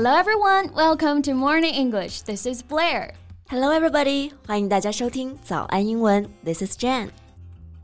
Hello everyone, welcome to Morning English. This is Blair. Hello everybody，欢迎大家收听早安英文。This is Jan。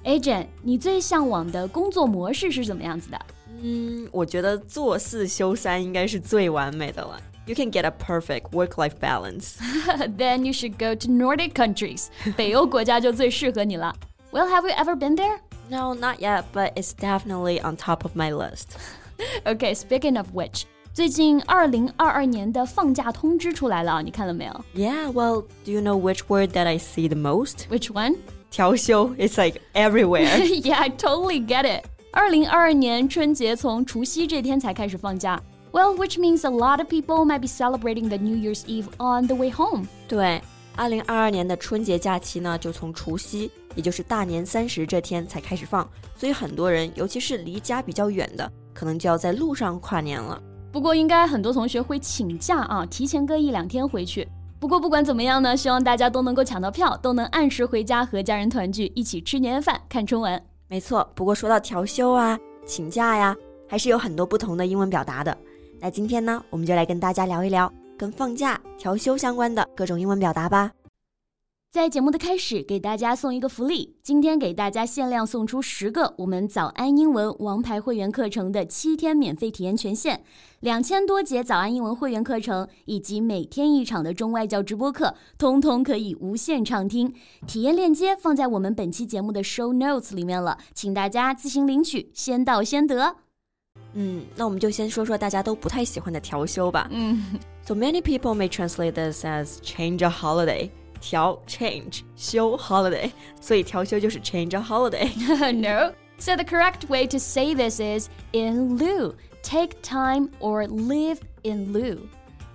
哎，Jan，你最向往的工作模式是怎么样子的？嗯，我觉得做四休三应该是最完美的了。You can get a perfect work-life balance. then you should go to Nordic countries. 北欧国家就最适合你了。Well, have you ever been there? No, not yet, but it's definitely on top of my list. okay, speaking of which. 最近二零二二年的放假通知出来了，你看了没有？Yeah, well, do you know which word that I see the most? Which one? 调休 It's like everywhere. yeah, I totally get it. 二零二二年春节从除夕这天才开始放假。Well, which means a lot of people might be celebrating the New Year's Eve on the way home. 对，二零二二年的春节假期呢，就从除夕，也就是大年三十这天才开始放，所以很多人，尤其是离家比较远的，可能就要在路上跨年了。 不过应该很多同学会请假啊，提前个一两天回去。不过不管怎么样呢，希望大家都能够抢到票，都能按时回家和家人团聚，一起吃年夜饭、看春晚。没错，不过说到调休啊、请假呀，还是有很多不同的英文表达的。那今天呢，我们就来跟大家聊一聊跟放假、调休相关的各种英文表达吧。在节目的开始，给大家送一个福利。今天给大家限量送出十个我们早安英文王牌会员课程的七天免费体验权限，两千多节早安英文会员课程以及每天一场的中外教直播课，通通可以无限畅听。体验链接放在我们本期节目的 show notes 里面了，请大家自行领取，先到先得。嗯，那我们就先说说大家都不太喜欢的调休吧。嗯，So many people may translate this as change a holiday. 调 change 休 holiday，所以调休就是 change a holiday. no. So the correct way to say this is in lieu. Take time or live in lieu.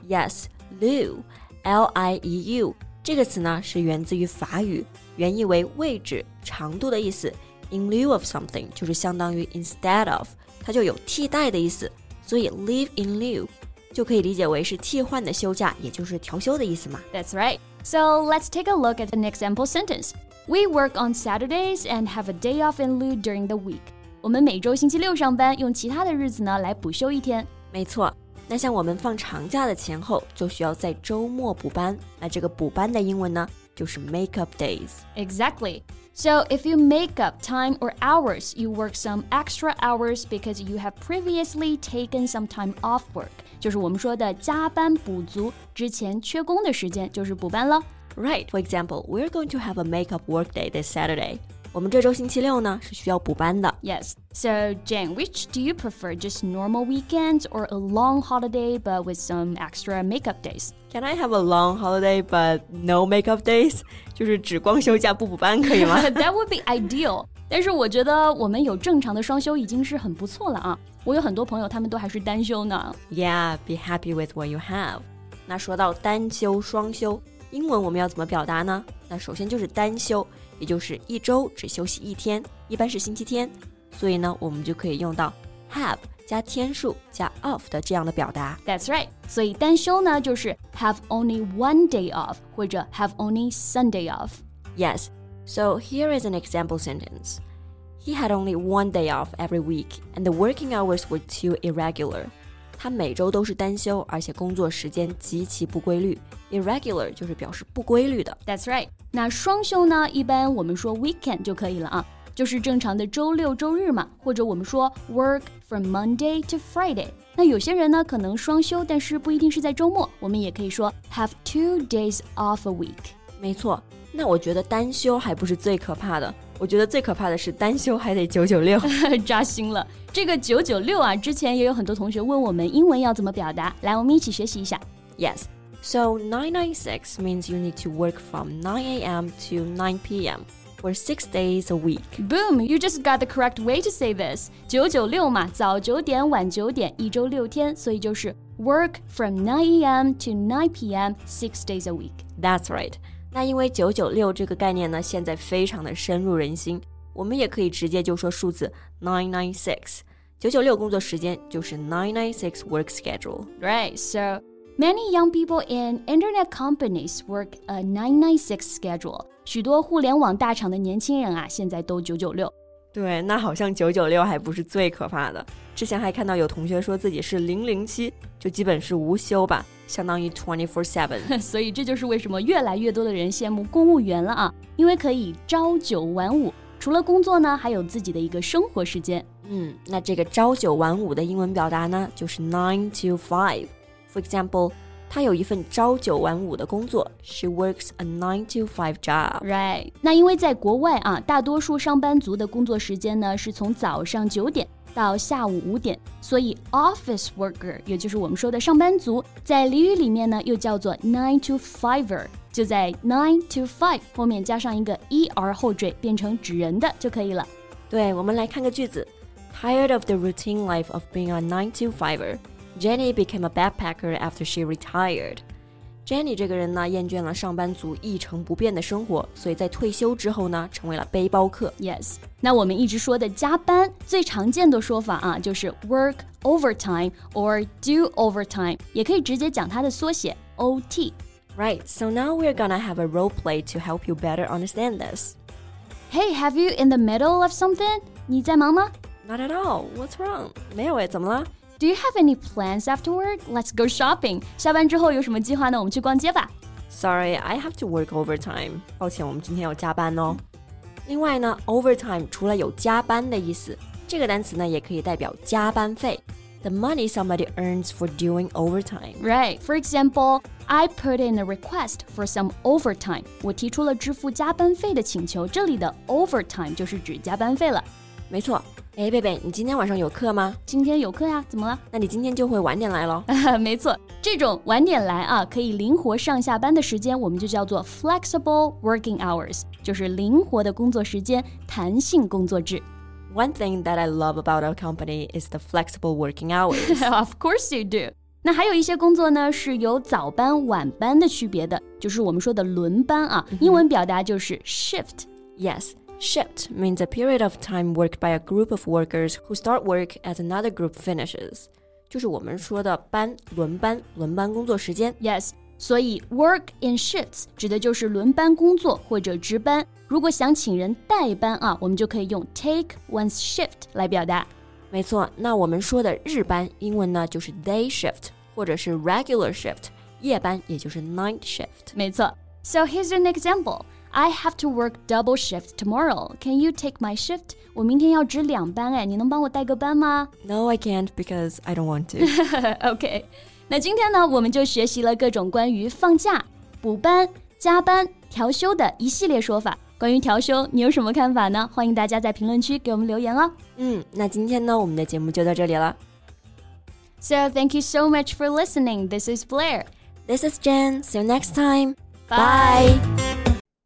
Yes, lieu, L-I-E-U 这个词呢是源自于法语，原意为位置、长度的意思。In lieu of something 就是相当于 instead of，它就有替代的意思。所以 live in lieu 就可以理解为是替换的休假，也就是调休的意思嘛。That's right. So let's take a look at an example sentence. We work on Saturdays and have a day off in lieu during the week. 我们每周星期六上班，用其他的日子呢来补休一天。没错，那像我们放长假的前后，就需要在周末补班。那这个补班的英文呢，就是 make up days. Exactly. So if you make up time or hours, you work some extra hours because you have previously taken some time off work. 就是我们说的加班补足之前缺工的时间，就是补班了。Right. For example, we're going to have a makeup work day this Saturday. 我们这周星期六呢是需要补班的。Yes. So, Jane, which do you prefer? Just normal weekends or a long holiday but with some extra makeup days? Can I have a long holiday but no makeup days? 就是只光休假不补班可以吗？That would be ideal. 但是我觉得我们有正常的双休已经是很不错了啊。我有很多朋友，他们都还是单休呢。Yeah, be happy with what you have. 那说到单休、双休，英文我们要怎么表达呢？那首先就是单休，也就是一周只休息一天，一般是星期天。所以呢，我们就可以用到 have 加天数加 off 的这样的表达。That's right. 所以单休呢就是 have only one day off 或者 have only Sunday off. Yes. So here is an example sentence. He had only one day off every week, and the working hours were too irregular. 他每周都是单休，而且工作时间极其不规律。Irregular 就是表示不规律的。That's right。那双休呢？一般我们说 weekend 就可以了啊，就是正常的周六周日嘛，或者我们说 work from Monday to Friday。那有些人呢可能双休，但是不一定是在周末，我们也可以说 have two days off a week。没错。 那我觉得单休还不是最可怕的，我觉得最可怕的是单休还得九九六，扎心了。这个九九六啊，之前也有很多同学问我们英文要怎么表达，来，我们一起学习一下。Yes, so nine nine six means you need to work from nine a.m. to nine p.m. for six days a week. Boom! You just got the correct way to say this. 九九六嘛，早九点晚九点，一周六天，所以就是 work from nine a.m. to nine p.m. six days a week. That's right. 那因为九九六这个概念呢，现在非常的深入人心，我们也可以直接就说数字 nine nine six。九九六工作时间就是 nine nine six work schedule。Right, so many young people in internet companies work a nine nine six schedule。许多互联网大厂的年轻人啊，现在都九九六。对，那好像九九六还不是最可怕的。之前还看到有同学说自己是零零七，就基本是无休吧，相当于 twenty four seven。所以这就是为什么越来越多的人羡慕公务员了啊，因为可以朝九晚五，除了工作呢，还有自己的一个生活时间。嗯，那这个朝九晚五的英文表达呢，就是 nine to five。For example，她有一份朝九晚五的工作，She works a nine to five job。Right。那因为在国外啊，大多数上班族的工作时间呢是从早上九点到下午五点，所以 office worker 也就是我们说的上班族，在俚语里面呢又叫做 nine to fiver，就在 nine to five 后面加上一个 er 后缀，变成指人的就可以了。对，我们来看个句子。Tired of the routine life of being a 9 to 5er, Jenny became a backpacker after she retired. Jenny 这个人呢，厌倦了上班族一成不变的生活，所以在退休之后呢，成为了背包客。Yes，那我们一直说的加班，最常见的说法啊，就是 work overtime or do overtime，也可以直接讲它的缩写 OT。Right, so now we're gonna have a role play to help you better understand this. Hey, have you in the middle of something? 你在忙吗？not at all. What's wrong? 没有诶，怎么了 ？Do you have any plans after work? Let's go shopping. 下班之后有什么计划呢？我们去逛街吧。Sorry, I have to work overtime. 抱歉，我们今天要加班哦。另外呢，overtime 除了有加班的意思，这个单词呢也可以代表加班费。The money somebody earns for doing overtime. Right. For example, I put in a request for some overtime. 我提出了支付加班费的请求。这里的 overtime 就是指加班费了。没错， 哎，贝贝，你今天晚上有课吗？今天有课呀，怎么了？那你今天就会晚点来喽。没错，这种晚点来啊，可以灵活上下班的时间，我们就叫做 flexible working hours，就是灵活的工作时间，弹性工作制。One thing that I love about our company is the flexible working hours. Of course you do. 那还有一些工作呢是有早班、晚班的区别的，就是我们说的轮班啊，英文表达就是 shift。Yes. Shift means a period of time worked by a group of workers who start work as another group finishes，就是我们说的班轮班轮班工作时间。Yes，所以 work in shifts 指的就是轮班工作或者值班。如果想请人代班啊，我们就可以用 take one's shift 来表达。没错，那我们说的日班，英文呢就是 day shift 或者是 regular shift，夜班也就是 night shift。没错。So here's an example. I have to work double shift tomorrow. Can you take my shift? 我明天要值两班哎，你能帮我带个班吗？No, I can't because I don't want to. okay. OK，那今天呢，我们就学习了各种关于放假、补班、加班、调休的一系列说法。关于调休，你有什么看法呢？欢迎大家在评论区给我们留言哦。嗯，那今天呢，我们的节目就到这里了。So thank you so much for listening. This is Blair. This is Jan. See you next time. Bye. Bye.